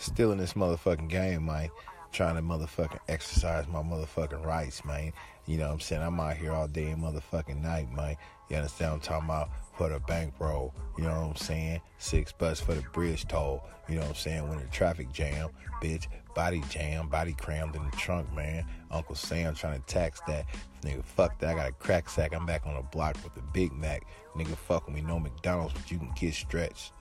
Still in this motherfucking game, man. Trying to motherfucking exercise my motherfucking rights, man. You know what I'm saying? I'm out here all day and motherfucking night, man. You understand what I'm talking about? For the bankroll, you know what I'm saying? Six bucks for the bridge toll, you know what I'm saying? When the traffic jam, bitch, body jam, body crammed in the trunk, man. Uncle Sam trying to tax that. Nigga, fuck that. I got a crack sack. I'm back on the block with the Big Mac. Nigga, fuck with me. No McDonald's, but you can get stretched.